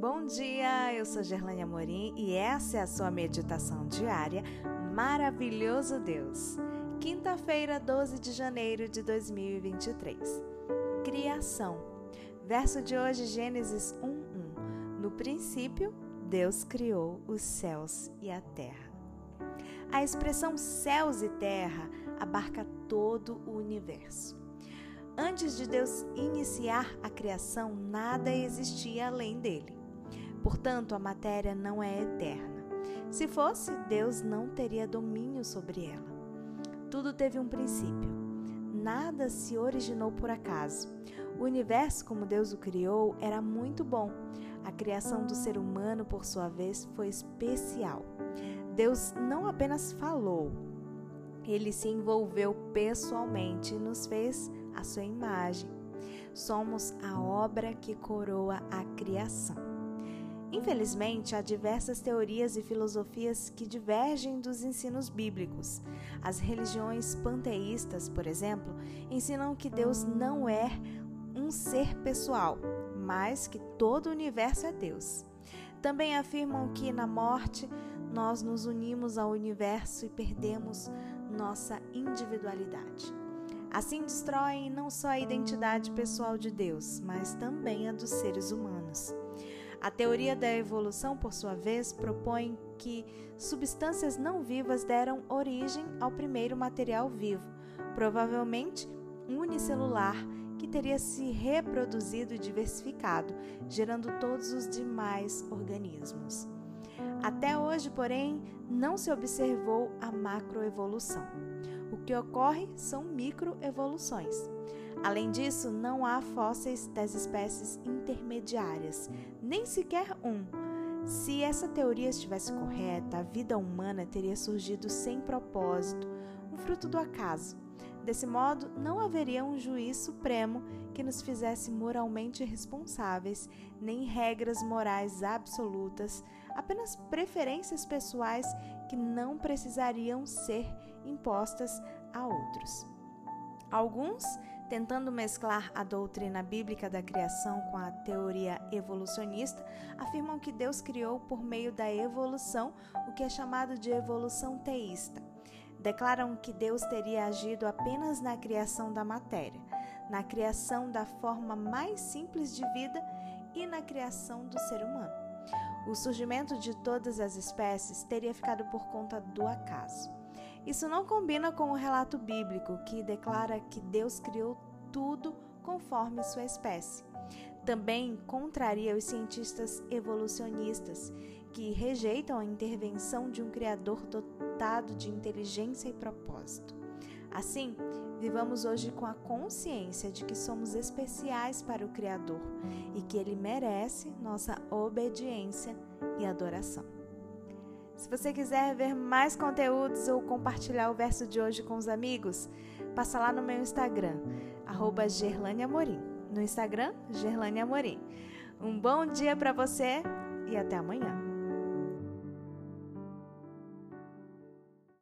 Bom dia, eu sou Gerlane Amorim e essa é a sua meditação diária Maravilhoso Deus. Quinta-feira, 12 de janeiro de 2023. Criação. Verso de hoje, Gênesis 1:1. No princípio, Deus criou os céus e a terra. A expressão céus e terra abarca todo o universo. Antes de Deus iniciar a criação, nada existia além dele. Portanto, a matéria não é eterna. Se fosse, Deus não teria domínio sobre ela. Tudo teve um princípio. Nada se originou por acaso. O universo, como Deus o criou, era muito bom. A criação do ser humano, por sua vez, foi especial. Deus não apenas falou, ele se envolveu pessoalmente e nos fez a sua imagem. Somos a obra que coroa a criação. Infelizmente, há diversas teorias e filosofias que divergem dos ensinos bíblicos. As religiões panteístas, por exemplo, ensinam que Deus não é um ser pessoal, mas que todo o universo é Deus. Também afirmam que na morte nós nos unimos ao universo e perdemos nossa individualidade. Assim destroem não só a identidade pessoal de Deus, mas também a dos seres humanos. A teoria da evolução, por sua vez, propõe que substâncias não vivas deram origem ao primeiro material vivo, provavelmente unicelular, que teria se reproduzido e diversificado, gerando todos os demais organismos. Até hoje, porém, não se observou a macroevolução. O que ocorre são microevoluções. Além disso, não há fósseis das espécies intermediárias, nem sequer um. Se essa teoria estivesse correta, a vida humana teria surgido sem propósito, um fruto do acaso. Desse modo, não haveria um juiz supremo que nos fizesse moralmente responsáveis, nem regras morais absolutas, apenas preferências pessoais que não precisariam ser impostas a outros. Alguns, tentando mesclar a doutrina bíblica da criação com a teoria evolucionista, afirmam que Deus criou por meio da evolução o que é chamado de evolução teísta. Declaram que Deus teria agido apenas na criação da matéria, na criação da forma mais simples de vida e na criação do ser humano. O surgimento de todas as espécies teria ficado por conta do acaso. Isso não combina com o relato bíblico, que declara que Deus criou tudo conforme sua espécie. Também contraria os cientistas evolucionistas, que rejeitam a intervenção de um Criador dotado de inteligência e propósito. Assim, vivamos hoje com a consciência de que somos especiais para o Criador e que Ele merece nossa obediência e adoração. Se você quiser ver mais conteúdos ou compartilhar o verso de hoje com os amigos, passa lá no meu Instagram, arroba Amorim. No Instagram, Gerlane Amorim. Um bom dia para você e até amanhã.